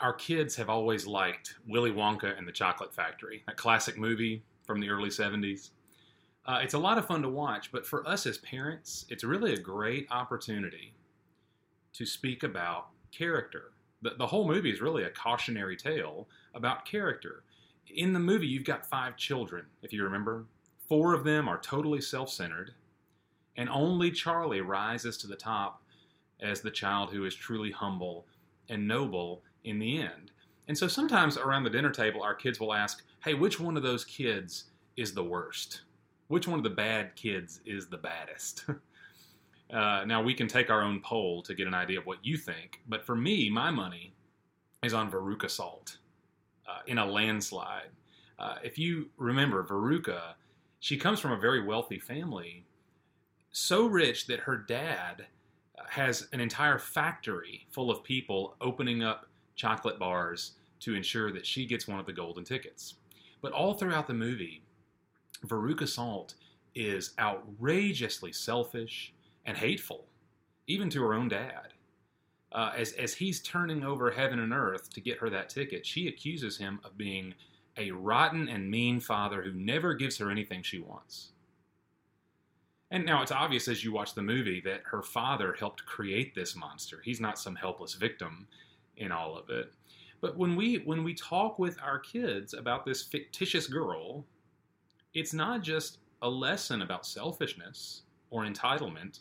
our kids have always liked Willy Wonka and the Chocolate Factory, a classic movie from the early 70s. Uh, it's a lot of fun to watch, but for us as parents, it's really a great opportunity to speak about character. The, the whole movie is really a cautionary tale about character. In the movie, you've got five children, if you remember. Four of them are totally self centered, and only Charlie rises to the top as the child who is truly humble and noble in the end. And so sometimes around the dinner table, our kids will ask, hey, which one of those kids is the worst? Which one of the bad kids is the baddest? uh, now, we can take our own poll to get an idea of what you think, but for me, my money is on Veruca Salt uh, in a landslide. Uh, if you remember, Veruca, she comes from a very wealthy family, so rich that her dad has an entire factory full of people opening up chocolate bars to ensure that she gets one of the golden tickets. But all throughout the movie, Veruca Salt is outrageously selfish and hateful, even to her own dad. Uh, as, as he's turning over heaven and earth to get her that ticket, she accuses him of being a rotten and mean father who never gives her anything she wants. And now it's obvious as you watch the movie that her father helped create this monster. He's not some helpless victim in all of it. But when we when we talk with our kids about this fictitious girl, it's not just a lesson about selfishness or entitlement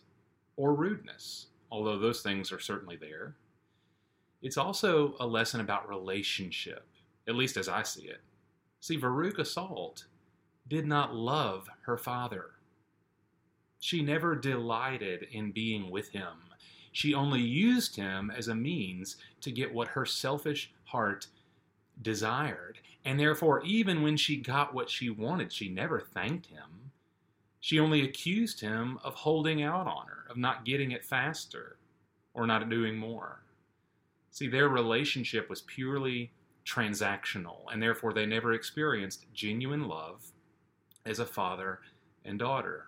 or rudeness, although those things are certainly there. It's also a lesson about relationship, at least as I see it. See, Veruca Salt did not love her father. She never delighted in being with him. She only used him as a means to get what her selfish heart desired. And therefore, even when she got what she wanted, she never thanked him. She only accused him of holding out on her, of not getting it faster, or not doing more. See, their relationship was purely transactional, and therefore they never experienced genuine love as a father and daughter.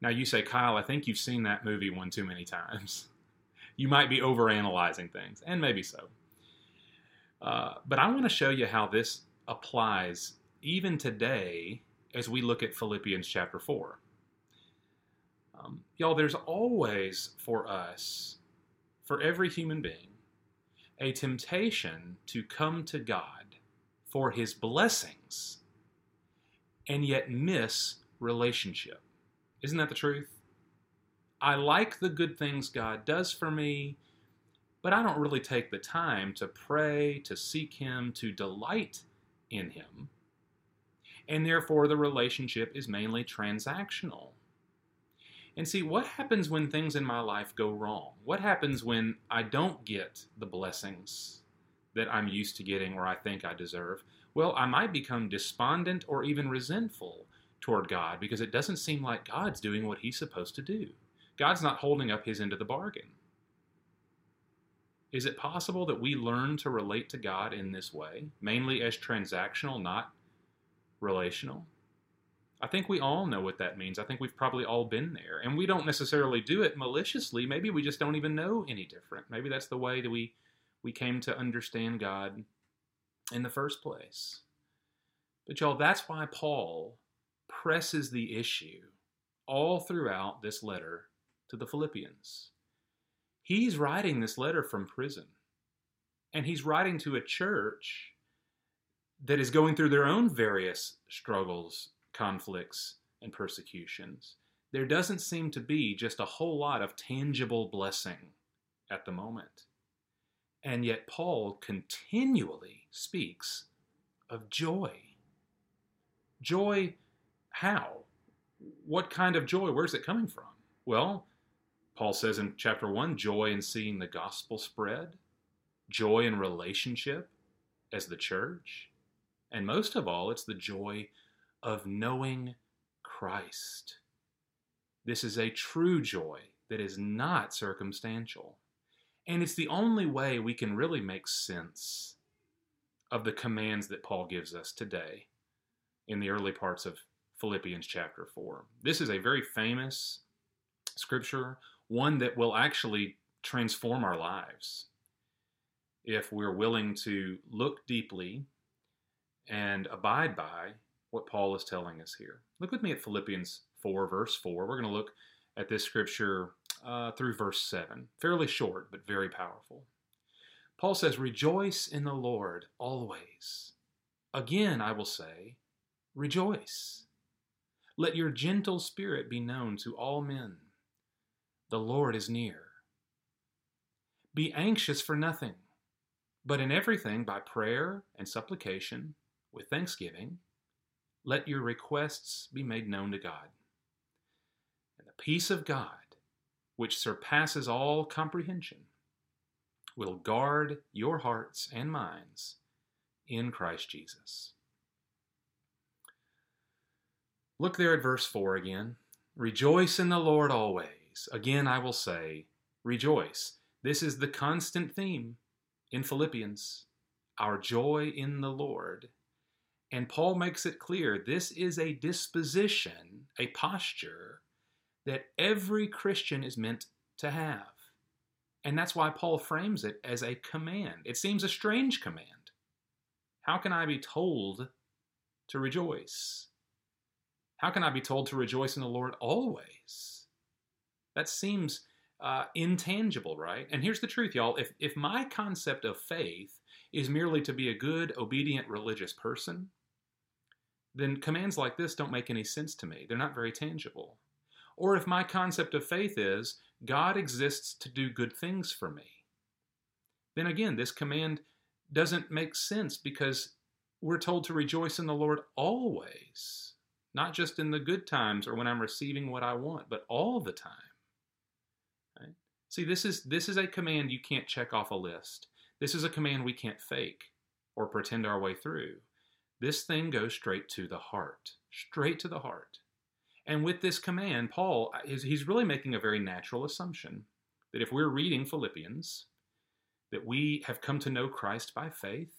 Now, you say, Kyle, I think you've seen that movie one too many times. You might be overanalyzing things, and maybe so. Uh, but I want to show you how this applies even today as we look at Philippians chapter 4. Um, y'all, there's always for us, for every human being, a temptation to come to God for his blessings and yet miss relationship. Isn't that the truth? I like the good things God does for me, but I don't really take the time to pray, to seek Him, to delight in Him. And therefore, the relationship is mainly transactional. And see, what happens when things in my life go wrong? What happens when I don't get the blessings that I'm used to getting or I think I deserve? Well, I might become despondent or even resentful toward God because it doesn't seem like God's doing what he's supposed to do. God's not holding up his end of the bargain. Is it possible that we learn to relate to God in this way, mainly as transactional, not relational? I think we all know what that means. I think we've probably all been there. And we don't necessarily do it maliciously. Maybe we just don't even know any different. Maybe that's the way that we, we came to understand God in the first place. But y'all, that's why Paul presses the issue all throughout this letter to the Philippians. He's writing this letter from prison, and he's writing to a church that is going through their own various struggles, conflicts, and persecutions. There doesn't seem to be just a whole lot of tangible blessing at the moment. And yet, Paul continually speaks of joy. Joy how? What kind of joy? Where's it coming from? Well, Paul says in chapter 1 joy in seeing the gospel spread, joy in relationship as the church, and most of all, it's the joy of knowing Christ. This is a true joy that is not circumstantial. And it's the only way we can really make sense of the commands that Paul gives us today in the early parts of Philippians chapter 4. This is a very famous scripture, one that will actually transform our lives. if we're willing to look deeply and abide by what Paul is telling us here. Look with me at Philippians 4, verse 4. We're going to look at this scripture uh, through verse 7. Fairly short, but very powerful. Paul says, Rejoice in the Lord always. Again, I will say, Rejoice. Let your gentle spirit be known to all men. The Lord is near. Be anxious for nothing, but in everything by prayer and supplication, with thanksgiving, let your requests be made known to God. And the peace of God, which surpasses all comprehension, will guard your hearts and minds in Christ Jesus. Look there at verse 4 again. Rejoice in the Lord always. Again, I will say, rejoice. This is the constant theme in Philippians our joy in the Lord. And Paul makes it clear this is a disposition, a posture that every Christian is meant to have. And that's why Paul frames it as a command. It seems a strange command. How can I be told to rejoice? How can I be told to rejoice in the Lord always? That seems uh, intangible, right? And here's the truth, y'all. If, if my concept of faith is merely to be a good, obedient, religious person, then commands like this don't make any sense to me. They're not very tangible. Or if my concept of faith is God exists to do good things for me, then again, this command doesn't make sense because we're told to rejoice in the Lord always, not just in the good times or when I'm receiving what I want, but all the time. See, this is this is a command you can't check off a list. This is a command we can't fake or pretend our way through. This thing goes straight to the heart, straight to the heart. And with this command, Paul uh, is he's really making a very natural assumption that if we're reading Philippians, that we have come to know Christ by faith,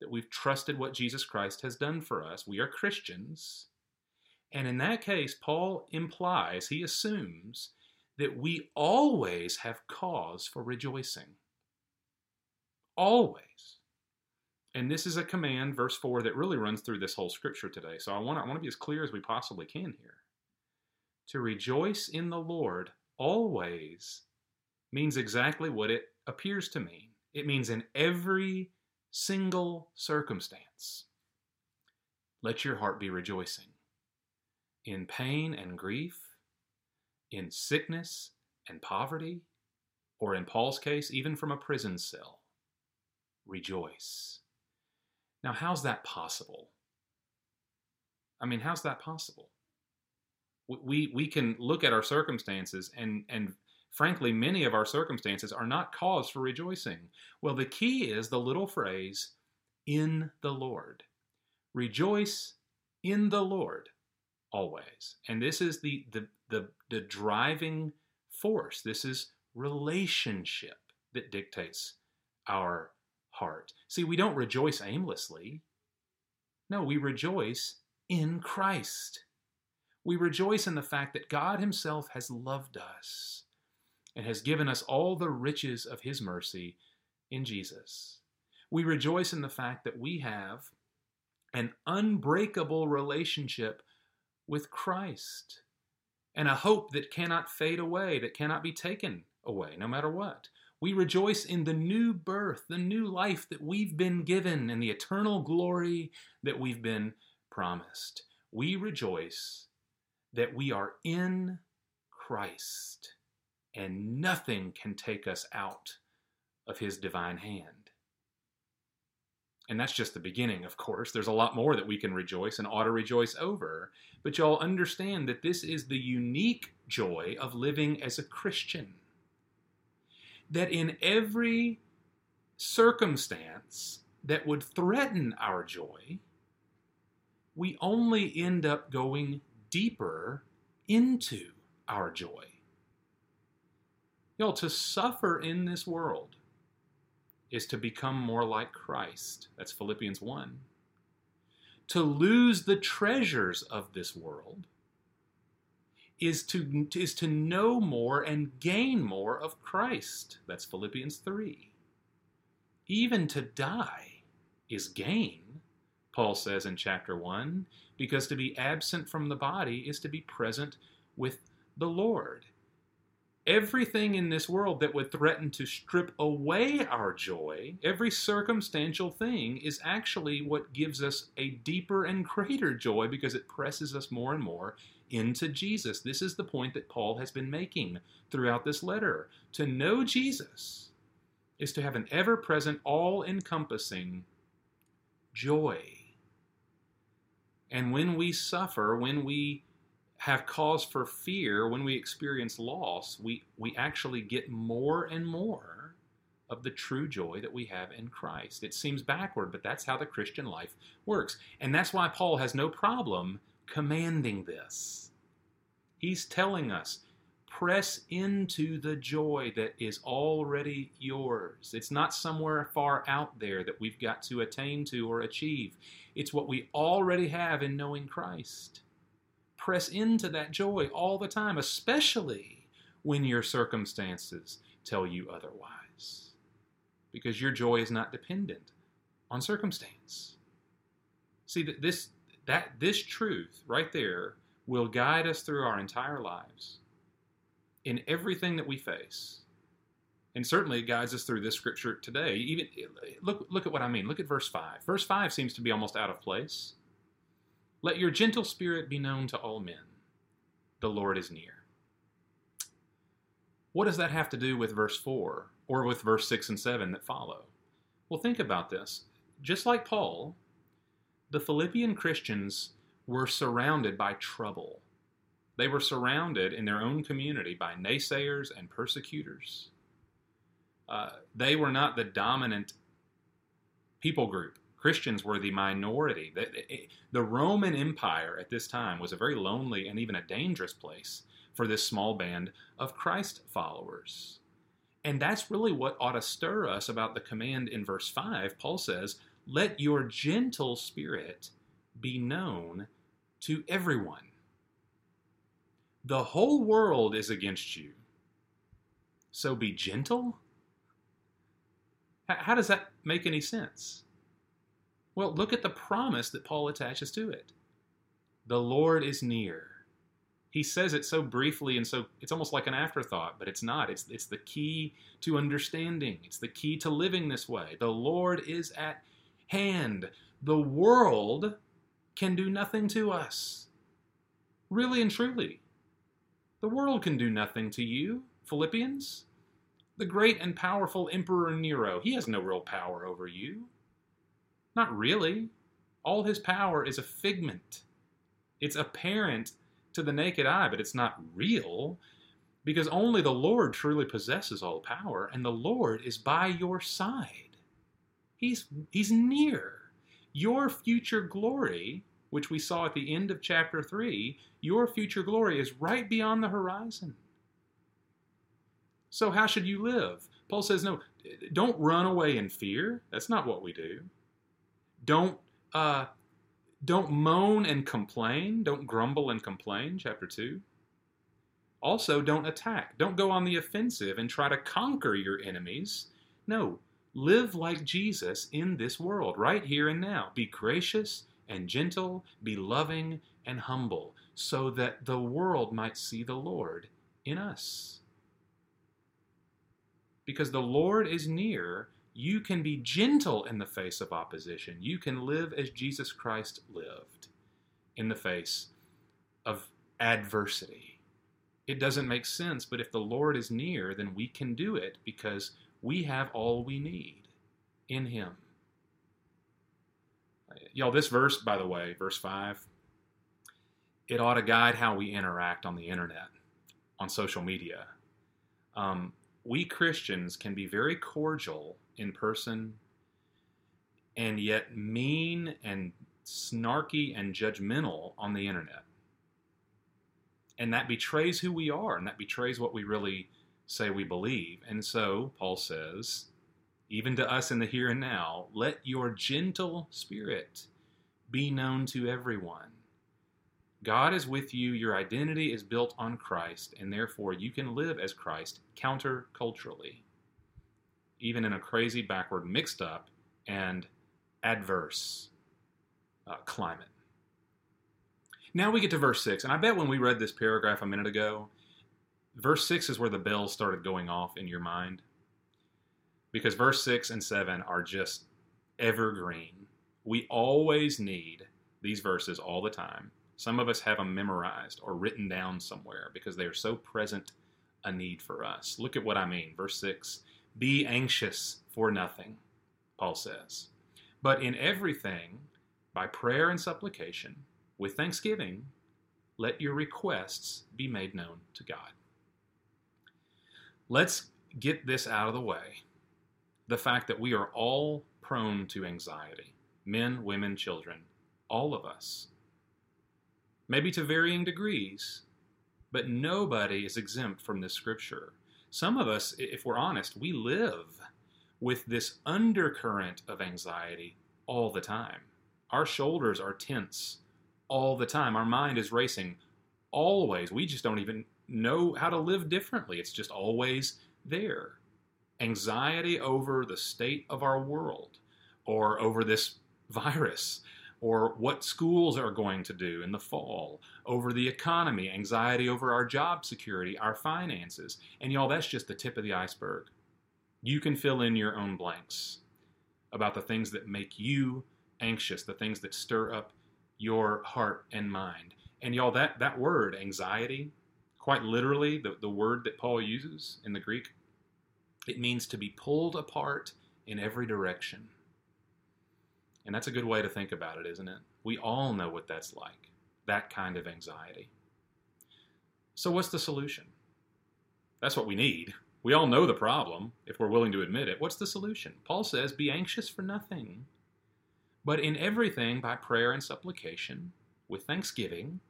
that we've trusted what Jesus Christ has done for us. We are Christians. And in that case, Paul implies, he assumes, that we always have cause for rejoicing. Always. And this is a command, verse 4, that really runs through this whole scripture today. So I want, to, I want to be as clear as we possibly can here. To rejoice in the Lord always means exactly what it appears to mean. It means in every single circumstance. Let your heart be rejoicing. In pain and grief, in sickness and poverty, or in Paul's case, even from a prison cell, rejoice. Now, how's that possible? I mean, how's that possible? We, we can look at our circumstances, and, and frankly, many of our circumstances are not cause for rejoicing. Well, the key is the little phrase, in the Lord. Rejoice in the Lord always. And this is the, the, the, the driving force. This is relationship that dictates our heart. See, we don't rejoice aimlessly. No, we rejoice in Christ. We rejoice in the fact that God Himself has loved us and has given us all the riches of His mercy in Jesus. We rejoice in the fact that we have an unbreakable relationship with Christ and a hope that cannot fade away, that cannot be taken away, no matter what. We rejoice in the new birth, the new life that we've been given, and the eternal glory that we've been promised. We rejoice that we are in Christ, and nothing can take us out of His divine hand. And that's just the beginning, of course. There's a lot more that we can rejoice and ought to rejoice over. But y'all understand that this is the unique joy of living as a Christian that in every circumstance that would threaten our joy, we only end up going deeper into our joy. Know, to suffer in this world is to become more like Christ. That's Philippians 1. To lose the treasures of this world is to, is to know more and gain more of Christ. That's Philippians 3. Even to die is gain, Paul says in chapter 1, because to be absent from the body is to be present with the Lord. Everything in this world that would threaten to strip away our joy, every circumstantial thing, is actually what gives us a deeper and greater joy because it presses us more and more into Jesus. This is the point that Paul has been making throughout this letter. To know Jesus is to have an ever present, all encompassing joy. And when we suffer, when we have cause for fear, when we experience loss, we, we actually get more and more of the true joy that we have in Christ. It seems backward, but that's how the Christian life works. And that's why Paul has no problem commanding this. He's telling us press into the joy that is already yours. It's not somewhere far out there that we've got to attain to or achieve. It's what we already have in knowing Christ. Press into that joy all the time, especially when your circumstances tell you otherwise. Because your joy is not dependent on circumstance. See that this that this truth right there will guide us through our entire lives in everything that we face. And certainly it guides us through this scripture today. Even look look at what I mean. Look at verse 5. Verse 5 seems to be almost out of place. Let your gentle spirit be known to all men. The Lord is near. What does that have to do with verse 4 or with verse 6 and 7 that follow? Well, think about this. Just like Paul, the Philippian Christians were surrounded by trouble. They were surrounded in their own community by naysayers and persecutors. Uh, they were not the dominant people group. Christians were the minority. The, eh, the Roman Empire at this time was a very lonely and even a dangerous place for this small band of Christ followers. And that's really what ought to stir us about the command in verse 5. Paul says, Let your gentle spirit be known to everyone. The whole world is against you. So be gentle? How does that make any sense? Well, look at the promise that Paul attaches to it. The Lord is near. He says it so briefly and so it's almost like an afterthought, but it's not. It's it's the key to understanding. It's the key to living this way. The Lord is at hand. The world can do nothing to us. Really and truly. The world can do nothing to you, Philippians. The great and powerful Emperor Nero, he has no real power over you. Not really. All his power is a figment. It's apparent to the naked eye, but it's not real because only the Lord truly possesses all power, and the Lord is by your side. He's, he's near your future glory, which we saw at the end of chapter 3, your future glory is right beyond the horizon. So, how should you live? Paul says, no, don't run away in fear. That's not what we do. Don't, uh, don't moan and complain. Don't grumble and complain, chapter 2. Also, don't attack. Don't go on the offensive and try to conquer your enemies. No, Live like Jesus in this world, right here and now. Be gracious and gentle, be loving and humble, so that the world might see the Lord in us. Because the Lord is near, you can be gentle in the face of opposition. You can live as Jesus Christ lived in the face of adversity. It doesn't make sense, but if the Lord is near, then we can do it because we have all we need in Him. Y'all, this verse, by the way, verse 5, it ought to guide how we interact on the internet, on social media. Um, we Christians can be very cordial in person and yet mean and snarky and judgmental on the internet. And that betrays who we are and that betrays what we really say we believe. And so, Paul says, even to us in the here and now, let your gentle spirit be known to everyone. God is with you, your identity is built on Christ, and therefore you can live as Christ counterculturally. Even in a crazy, backward, mixed up, and adverse uh, climate. Now we get to verse 6, and I bet when we read this paragraph a minute ago, verse 6 is where the bells started going off in your mind. Because verse 6 and 7 are just evergreen. We always need these verses all the time. Some of us have them memorized or written down somewhere because they are so present a need for us. Look at what I mean. Verse 6 Be anxious for nothing, Paul says, but in everything, by prayer and supplication, with thanksgiving, let your requests be made known to God. Let's get this out of the way the fact that we are all prone to anxiety men, women, children, all of us. Maybe to varying degrees, but nobody is exempt from this scripture. Some of us, if we're honest, we live with this undercurrent of anxiety all the time. Our shoulders are tense all the time. Our mind is racing always. We just don't even know how to live differently. It's just always there. Anxiety over the state of our world or over this virus or what schools are going to do in the fall, over the economy, anxiety over our job security, our finances. And y'all, that's just the tip of the iceberg. You can fill in your own blanks about the things that make you anxious, the things that stir up your heart and mind. And y'all, that, that word, anxiety, quite literally, the, the word that Paul uses in the Greek, it means to be pulled apart in every direction. And that's a good way to think about it, isn't it? We all know what that's like, that kind of anxiety. So, what's the solution? That's what we need. We all know the problem if we're willing to admit it. What's the solution? Paul says, Be anxious for nothing, but in everything by prayer and supplication, with thanksgiving,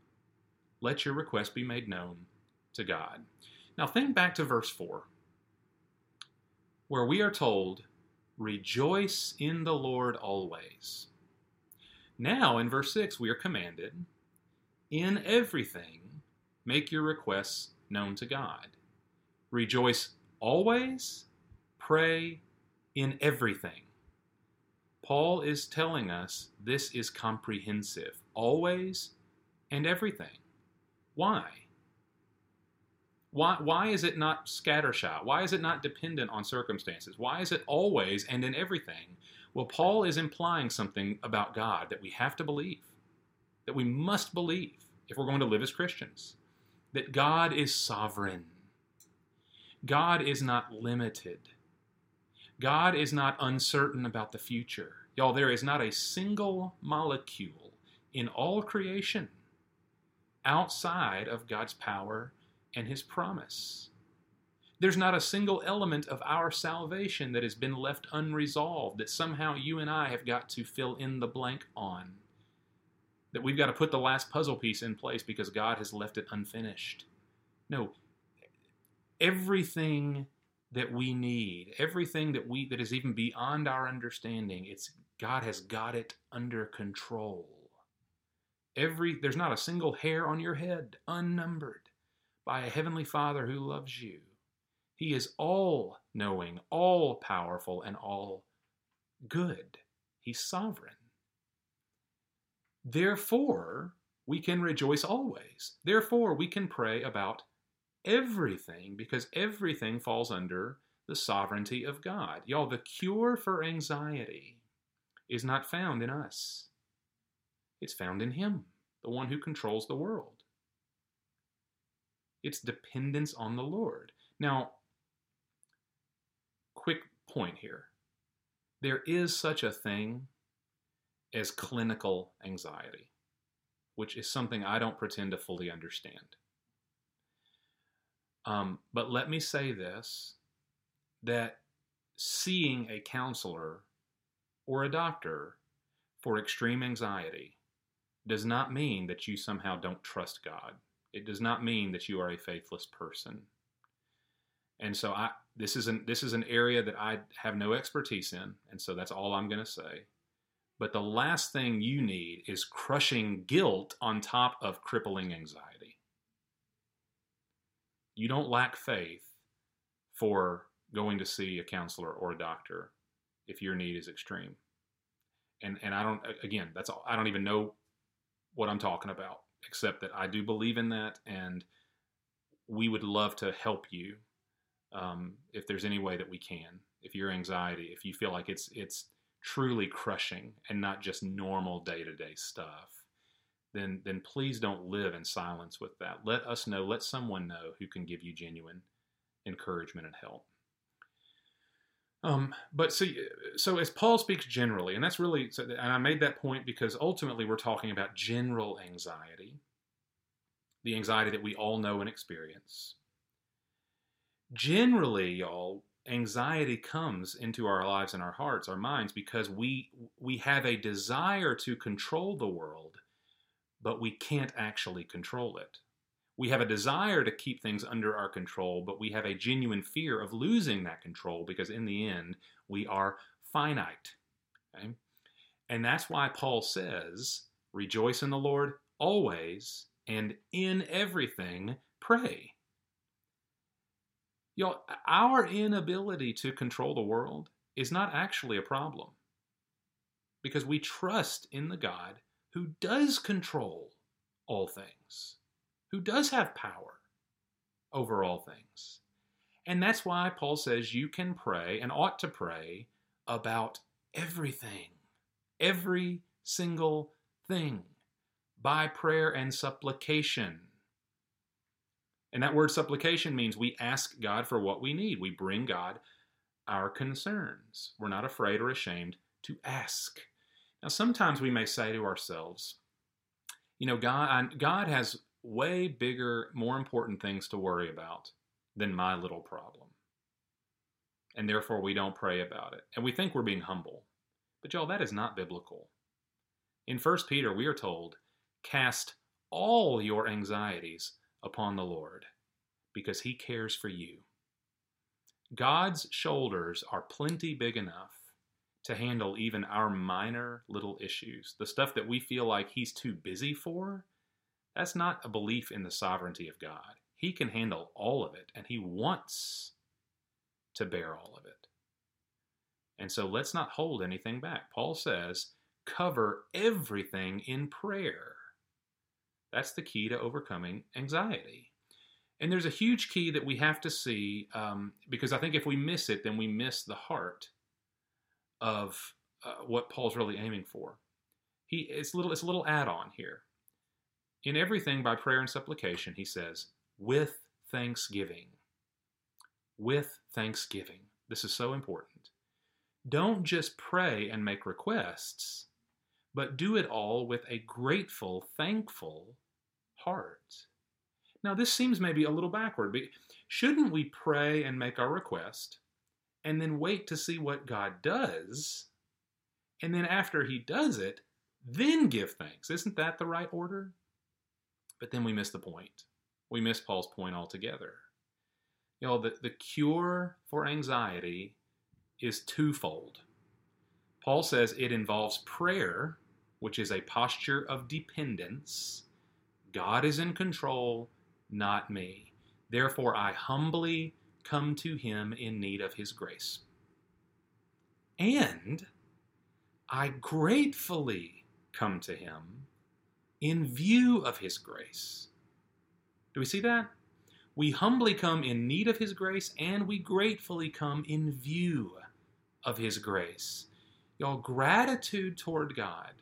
let your request be made known to God. Now, think back to verse 4, where we are told Rejoice in the Lord always. Now, in verse 6, we are commanded, In everything, make your requests known to God. Rejoice always, pray in everything. Paul is telling us this is comprehensive, always and everything. Why? Why, why is it not scattershot? Why is it not dependent on circumstances? Why is it always and in everything? Well, Paul is implying something about God that we have to believe, that we must believe if we're going to live as Christians, that God is sovereign. God is not limited. God is not uncertain about the future. Y'all, there is not a single molecule in all creation outside of God's power and his promise. There's not a single element of our salvation that has been left unresolved, that somehow you and I have got to fill in the blank on. That we've got to put the last puzzle piece in place because God has left it unfinished. No, everything that we need, everything that we that is even beyond our understanding, it's God has got it under control. Every there's not a single hair on your head unnumbered by a heavenly Father who loves you. He is all knowing, all powerful, and all good. He's sovereign. Therefore, we can rejoice always. Therefore, we can pray about everything because everything falls under the sovereignty of God. Y'all, the cure for anxiety is not found in us, it's found in Him, the one who controls the world it's dependence on the Lord. Now, quick point here there is such a thing as clinical anxiety, which is something I don't pretend to fully understand. Um, but let me say this that seeing a counselor or a doctor for extreme anxiety does not mean that you somehow don't trust God it does not mean that you are a faithless person. And so I this is an this is an area that I have no expertise in, and so that's all I'm going to say. But the last thing you need is crushing guilt on top of crippling anxiety. You don't lack faith for going to see a counselor or a doctor if your need is extreme. And and I don't again, that's all. I don't even know what I'm talking about except that I do believe in that and we would love to help you um, if there's any way that we can. If your anxiety, if you feel like it's it's truly crushing and not just normal day to day stuff, then then please don't live in silence with that. Let us know. Let someone know who can give you genuine encouragement and help. Um, but see, so as Paul speaks generally, and that's really, so, and I made that point because ultimately we're talking about general anxiety, the anxiety that we all know and experience. Generally, y'all, anxiety comes into our lives and our hearts, our minds, because we we have a desire to control the world, but we can't actually control it we have a desire to keep things under our control, but we have a genuine fear of losing that control because in the end, we are finite. Okay? And that's why Paul says, Rejoice in the Lord always, and in everything pray. Y'all, our inability to control the world is not actually a problem because we trust in the God who does control all things who does have power over all things. And that's why Paul says you can pray and ought to pray about everything, every single thing, by prayer and supplication. And that word supplication means we ask God for what we need. We bring God our concerns. We're not afraid or ashamed to ask. Now, sometimes we may say to ourselves, you know, God, God has way bigger, more important things to worry about than my little problem. And therefore, we don't pray about it. And we think we're being humble. But, y'all, that is not biblical. In 1 Peter, we are told, Cast all your anxieties upon the Lord, because he cares for you. God's shoulders are plenty big enough to handle even our minor little issues, the stuff that we feel like he's too busy for that's not a belief in the sovereignty of God. He can handle all of it, and He wants to bear all of it. And so let's not hold anything back. Paul says, cover everything in prayer. That's the key to overcoming anxiety. And there's a huge key that we have to see um, because I think if we miss it, then we miss the heart of uh, what Paul's really aiming for. He it's little it's a little add-on here. In everything by prayer and supplication, he says, with thanksgiving. With thanksgiving. This is so important. Don't just pray and make requests, but do it all with a grateful, thankful heart. Now, this seems maybe a little backward, but shouldn't we pray and make our request and then wait to see what God does? And then after He does it, then give thanks. Isn't that the right order? But then we miss the point. We miss Paul's point altogether. You know, the, the cure for anxiety is twofold. Paul says it involves prayer, which is a posture of dependence. God is in control, not me. Therefore, I humbly come to him in need of his grace. And I gratefully come to him in view of His grace. Do we see that? We humbly come in need of His grace and we gratefully come in view of His grace. Y'all, gratitude toward God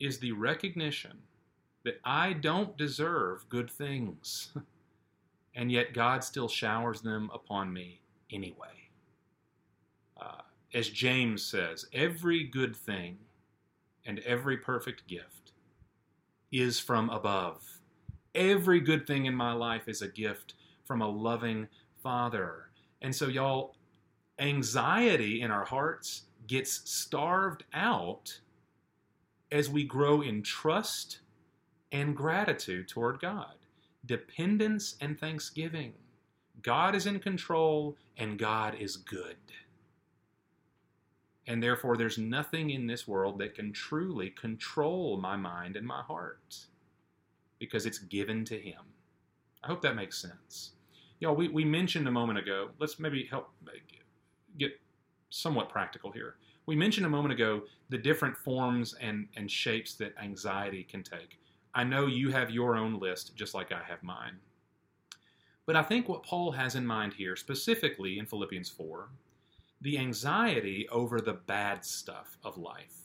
is the recognition that I don't deserve good things, and yet God still showers them upon me anyway. Uh, as James says, every good thing and every perfect gift is from above. Every good thing in my life is a gift from a loving Father. And so, y'all, anxiety in our hearts gets starved out as we grow in trust and gratitude toward God, dependence and thanksgiving. God is in control and God is good. And therefore, there's nothing in this world that can truly control my mind and my heart because it's given to Him. I hope that makes sense. Y'all, we, we mentioned a moment ago, let's maybe help get somewhat practical here. We mentioned a moment ago the different forms and, and shapes that anxiety can take. I know you have your own list, just like I have mine. But I think what Paul has in mind here, specifically in Philippians 4, the anxiety over the bad stuff of life.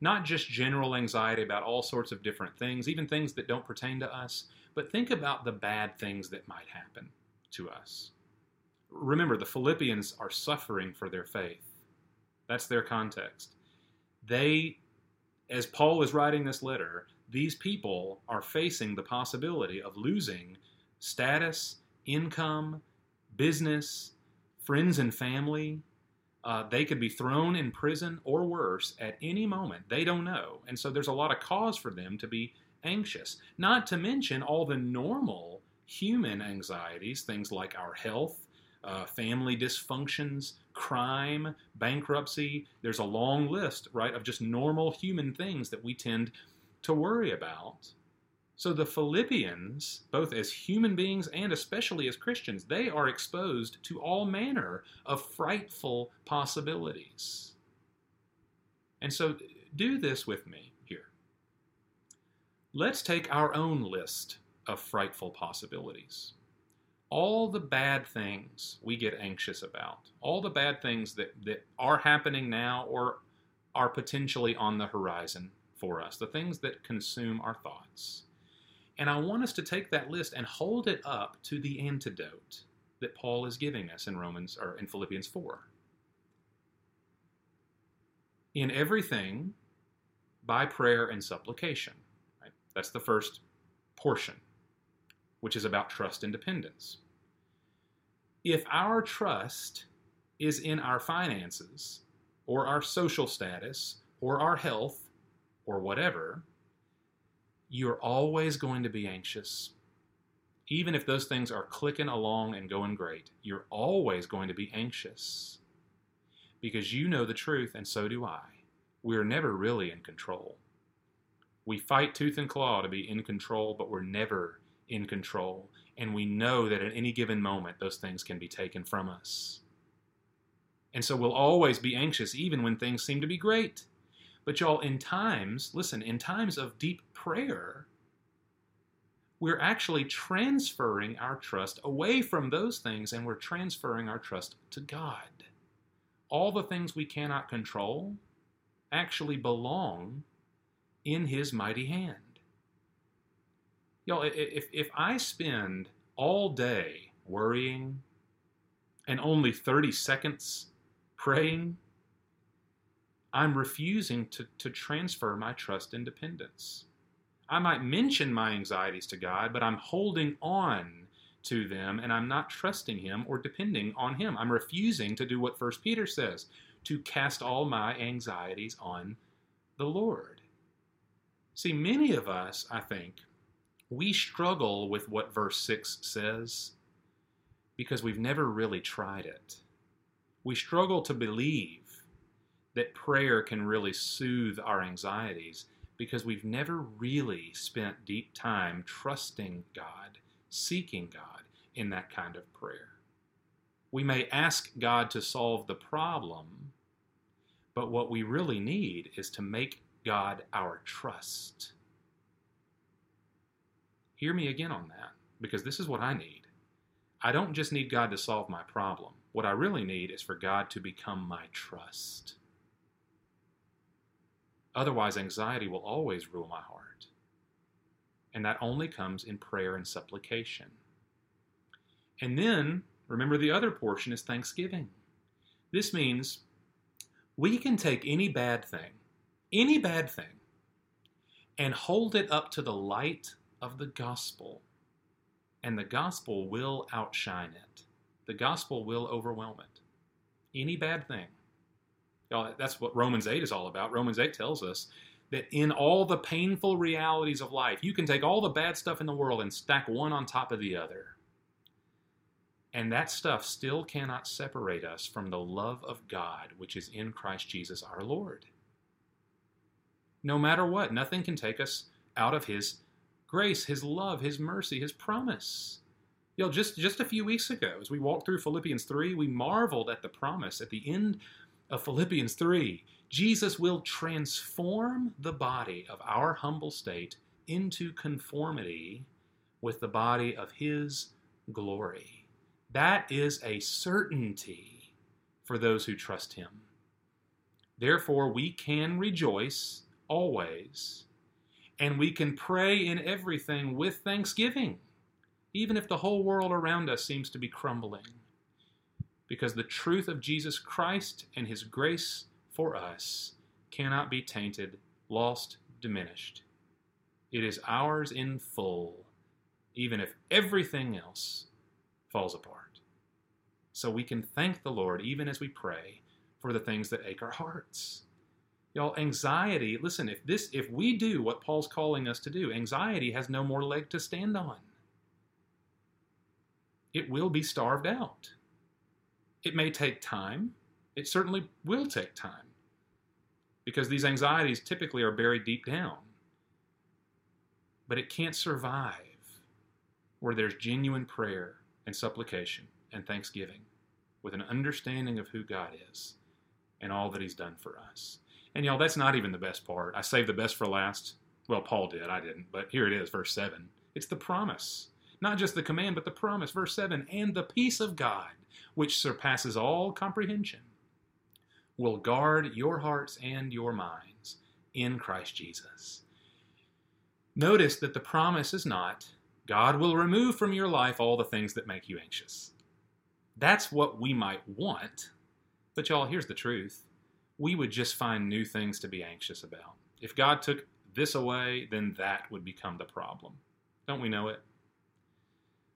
Not just general anxiety about all sorts of different things, even things that don't pertain to us, but think about the bad things that might happen to us. Remember, the Philippians are suffering for their faith. That's their context. They, as Paul is writing this letter, these people are facing the possibility of losing status, income, business, friends and family. Uh, they could be thrown in prison or worse at any moment. They don't know. And so there's a lot of cause for them to be anxious. Not to mention all the normal human anxieties, things like our health, uh, family dysfunctions, crime, bankruptcy. There's a long list, right, of just normal human things that we tend to worry about. So the Philippians, both as human beings and especially as Christians, they are exposed to all manner of frightful possibilities. And so do this with me here. Let's take our own list of frightful possibilities. All the bad things we get anxious about, all the bad things that, that are happening now or are potentially on the horizon for us, the things that consume our thoughts. And I want us to take that list and hold it up to the antidote that Paul is giving us in Romans or in Philippians 4. In everything, by prayer and supplication. Right? That's the first portion which is about trust and dependence. If our trust is in our finances, or our social status, or our health, or whatever, you're always going to be anxious. Even if those things are clicking along and going great, you're always going to be anxious. Because you know the truth, and so do I. We're never really in control. We fight tooth and claw to be in control, but we're never in control. And we know that at any given moment, those things can be taken from us. And so we'll always be anxious, even when things seem to be great. But y'all, in times, listen, in times of deep prayer, we're actually transferring our trust away from those things and we're transferring our trust to God. All the things we cannot control actually belong in His mighty hand. Y'all, if, if I spend all day worrying and only 30 seconds praying, I'm refusing to, to transfer my trust and dependence. I might mention my anxieties to God, but I'm holding on to them and I'm not trusting Him or depending on Him. I'm refusing to do what First Peter says to cast all my anxieties on the Lord. See, many of us, I think, we struggle with what verse 6 says because we've never really tried it. We struggle to believe that prayer can really soothe our anxieties because we've never really spent deep time trusting God, seeking God in that kind of prayer. We may ask God to solve the problem, but what we really need is to make God our trust. Hear me again on that, because this is what I need. I don't just need God to solve my problem. What I really need is for God to become my trust. Otherwise, anxiety will always rule my heart. And that only comes in prayer and supplication. And then, remember, the other portion is thanksgiving. This means we can take any bad thing, any bad thing, and hold it up to the light of the gospel, and the gospel will outshine it. The gospel will overwhelm it. Any bad thing. Y'all, that's what Romans 8 is all about. Romans 8 tells us that in all the painful realities of life, you can take all the bad stuff in the world and stack one on top of the other. And that stuff still cannot separate us from the love of God, which is in Christ Jesus our Lord. No matter what, nothing can take us out of His grace, His love, His mercy, His promise. You know, just, just a few weeks ago, as we walked through Philippians 3, we marveled at the promise at the end of Philippians 3 Jesus will transform the body of our humble state into conformity with the body of His glory. That is a certainty for those who trust Him. Therefore, we can rejoice always, and we can pray in everything with thanksgiving, even if the whole world around us seems to be crumbling. Because the truth of Jesus Christ and His grace for us cannot be tainted, lost, diminished. It is ours in full, even if everything else falls apart. So we can thank the Lord even as we pray for the things that ache our hearts. Y'all, anxiety, listen, if this if we do what Paul's calling us to do, anxiety has no more leg to stand on. It will be starved out. It may take time. It certainly will take time. Because these anxieties typically are buried deep down. But it can't survive where there's genuine prayer and supplication and thanksgiving with an understanding of who God is and all that He's done for us. And y'all, that's not even the best part. I saved the best for last. Well, Paul did, I didn't, but here it is, verse 7. It's the promise. Not just the command, but the promise. Verse 7 And the peace of God, which surpasses all comprehension, will guard your hearts and your minds in Christ Jesus. Notice that the promise is not God will remove from your life all the things that make you anxious. That's what we might want, but y'all, here's the truth. We would just find new things to be anxious about. If God took this away, then that would become the problem. Don't we know it?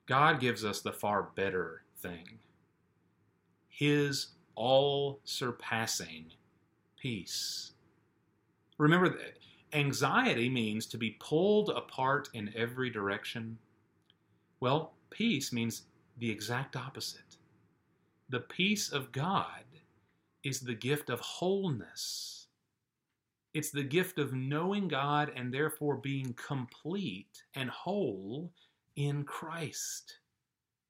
God gives us the far better thing His all surpassing peace. Remember that anxiety means to be pulled apart in every direction. Well, peace means the exact opposite. The peace of God is the gift of wholeness. It's the gift of knowing God and therefore being complete and whole in Christ.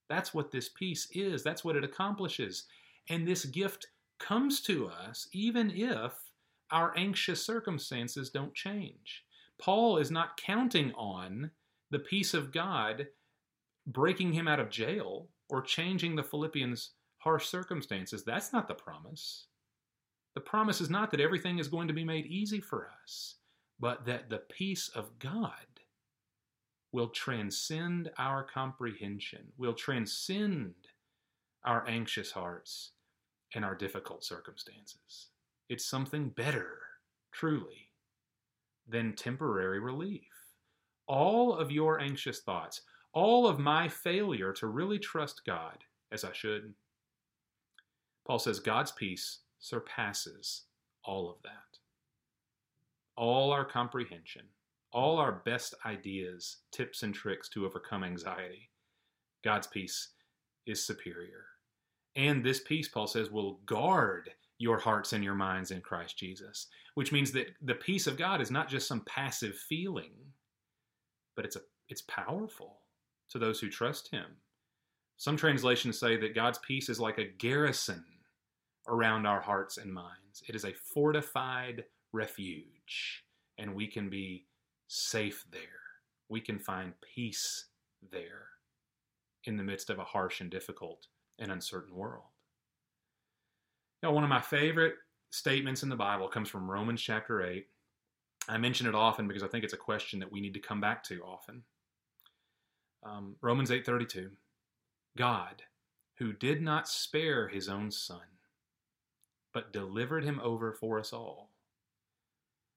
That's what this peace is. That's what it accomplishes. And this gift comes to us even if our anxious circumstances don't change. Paul is not counting on the peace of God breaking him out of jail or changing the Philippians' harsh circumstances. That's not the promise. The promise is not that everything is going to be made easy for us, but that the peace of God will transcend our comprehension, will transcend our anxious hearts and our difficult circumstances. It's something better, truly, than temporary relief. All of your anxious thoughts, all of my failure to really trust God as I should, Paul says God's peace surpasses all of that. All our comprehension, all our best ideas, tips, and tricks to overcome anxiety, God's peace is superior. And this peace, Paul says, will guard your hearts and your minds in Christ Jesus, which means that the peace of God is not just some passive feeling, but it's a it's powerful to those who trust him. Some translations say that God's peace is like a garrison around our hearts and minds. It is a fortified refuge, and we can be safe there. We can find peace there in the midst of a harsh and difficult and uncertain world. Now, one of my favorite statements in the Bible comes from Romans chapter 8. I mention it often because I think it's a question that we need to come back to often. Um, Romans 8:32 God, who did not spare his own son, but delivered him over for us all,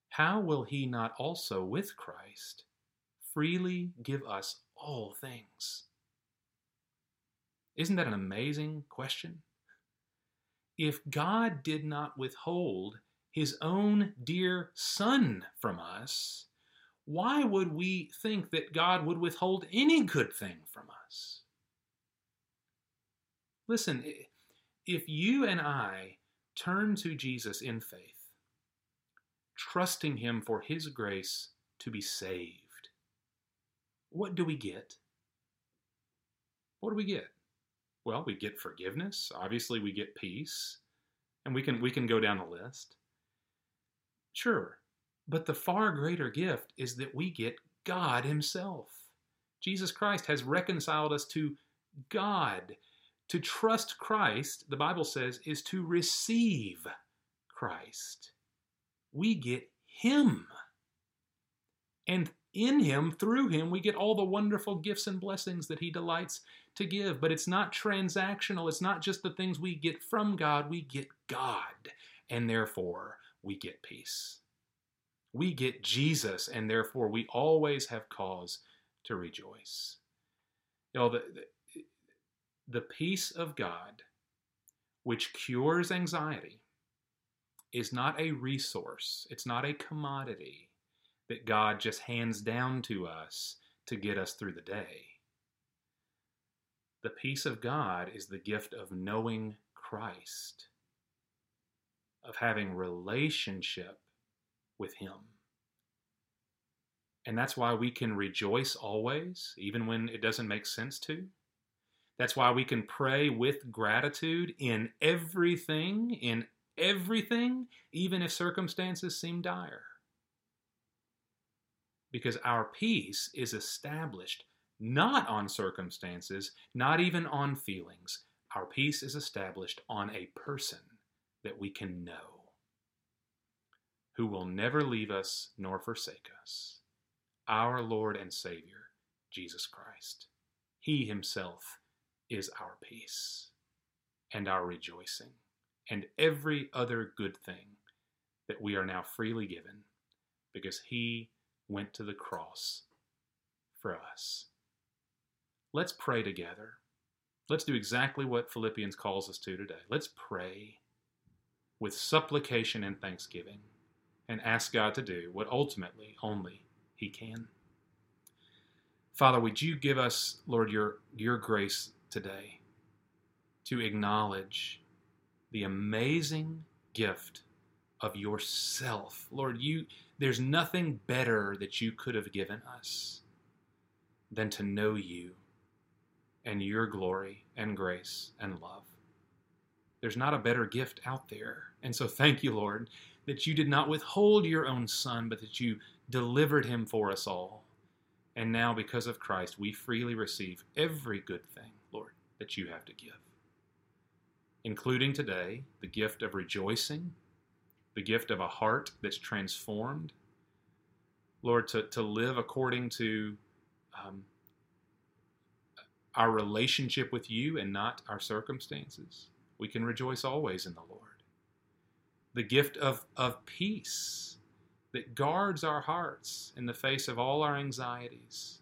how will he not also with Christ freely give us all things? Isn't that an amazing question? If God did not withhold his own dear Son from us, why would we think that God would withhold any good thing from us? Listen, if you and I turn to Jesus in faith, trusting him for his grace to be saved, what do we get? what do we get? Well, we get forgiveness. Obviously, we get peace. And we can we can go down the list. Sure. But the far greater gift is that we get God himself. Jesus Christ has reconciled us to God. To trust Christ, the Bible says, is to receive Christ. We get Him. And in Him, through Him, we get all the wonderful gifts and blessings that He delights to give. But it's not transactional. It's not just the things we get from God. We get God. And therefore, we get peace. We get Jesus, and therefore, we always have cause to rejoice. You know, the, the the peace of God, which cures anxiety, is not a resource, it's not a commodity that God just hands down to us to get us through the day. The peace of God is the gift of knowing Christ, of having relationship with Him. And that's why we can rejoice always, even when it doesn't make sense to. That's why we can pray with gratitude in everything, in everything, even if circumstances seem dire. Because our peace is established not on circumstances, not even on feelings. Our peace is established on a person that we can know, who will never leave us nor forsake us, our Lord and Savior, Jesus Christ. He Himself is our peace and our rejoicing and every other good thing that we are now freely given because he went to the cross for us. Let's pray together. Let's do exactly what Philippians calls us to today. Let's pray with supplication and thanksgiving and ask God to do what ultimately only He can. Father, would you give us, Lord, your, your grace today to acknowledge the amazing gift of yourself. Lord, you there's nothing better that you could have given us than to know you and your glory and grace and love. There's not a better gift out there. And so thank you, Lord, that you did not withhold your own son, but that you delivered him for us all. And now, because of Christ, we freely receive every good thing Lord, that you have to give, including today the gift of rejoicing, the gift of a heart that's transformed. Lord, to, to live according to um, our relationship with you and not our circumstances. We can rejoice always in the Lord. The gift of, of peace that guards our hearts in the face of all our anxieties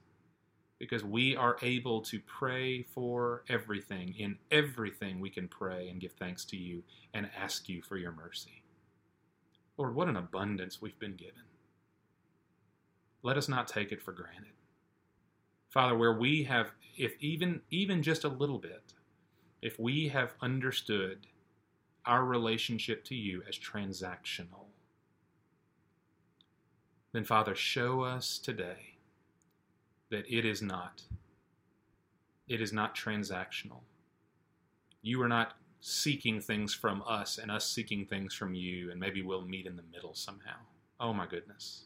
because we are able to pray for everything. In everything, we can pray and give thanks to you and ask you for your mercy. Lord, what an abundance we've been given. Let us not take it for granted. Father, where we have, if even, even just a little bit, if we have understood our relationship to you as transactional, then Father, show us today that it is not. It is not transactional. You are not seeking things from us and us seeking things from you, and maybe we'll meet in the middle somehow. Oh my goodness.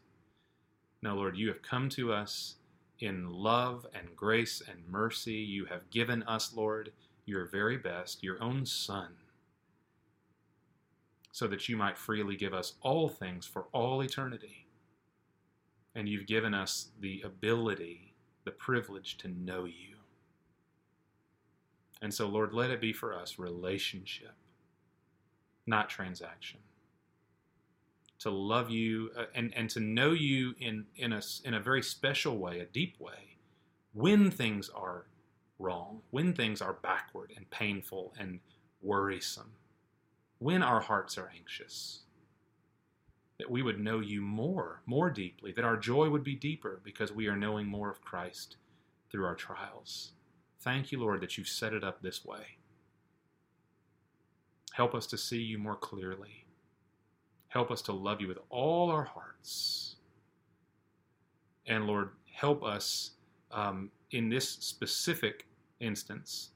No, Lord, you have come to us in love and grace and mercy. You have given us, Lord, your very best, your own Son, so that you might freely give us all things for all eternity. And you've given us the ability the privilege to know you. And so, Lord, let it be for us relationship, not transaction. To love you uh, and, and to know you in, in, a, in a very special way, a deep way, when things are wrong, when things are backward and painful and worrisome, when our hearts are anxious that we would know you more, more deeply, that our joy would be deeper because we are knowing more of Christ through our trials. Thank you, Lord, that you've set it up this way. Help us to see you more clearly. Help us to love you with all our hearts. And Lord, help us um, in this specific instance,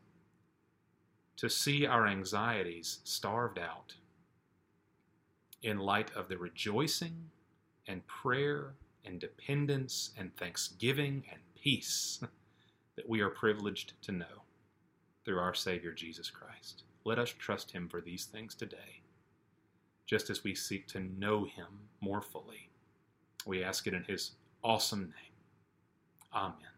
to see our anxieties starved out in light of the rejoicing and prayer and dependence and thanksgiving and peace that we are privileged to know through our Savior Jesus Christ. Let us trust Him for these things today, just as we seek to know Him more fully. We ask it in His awesome name. Amen.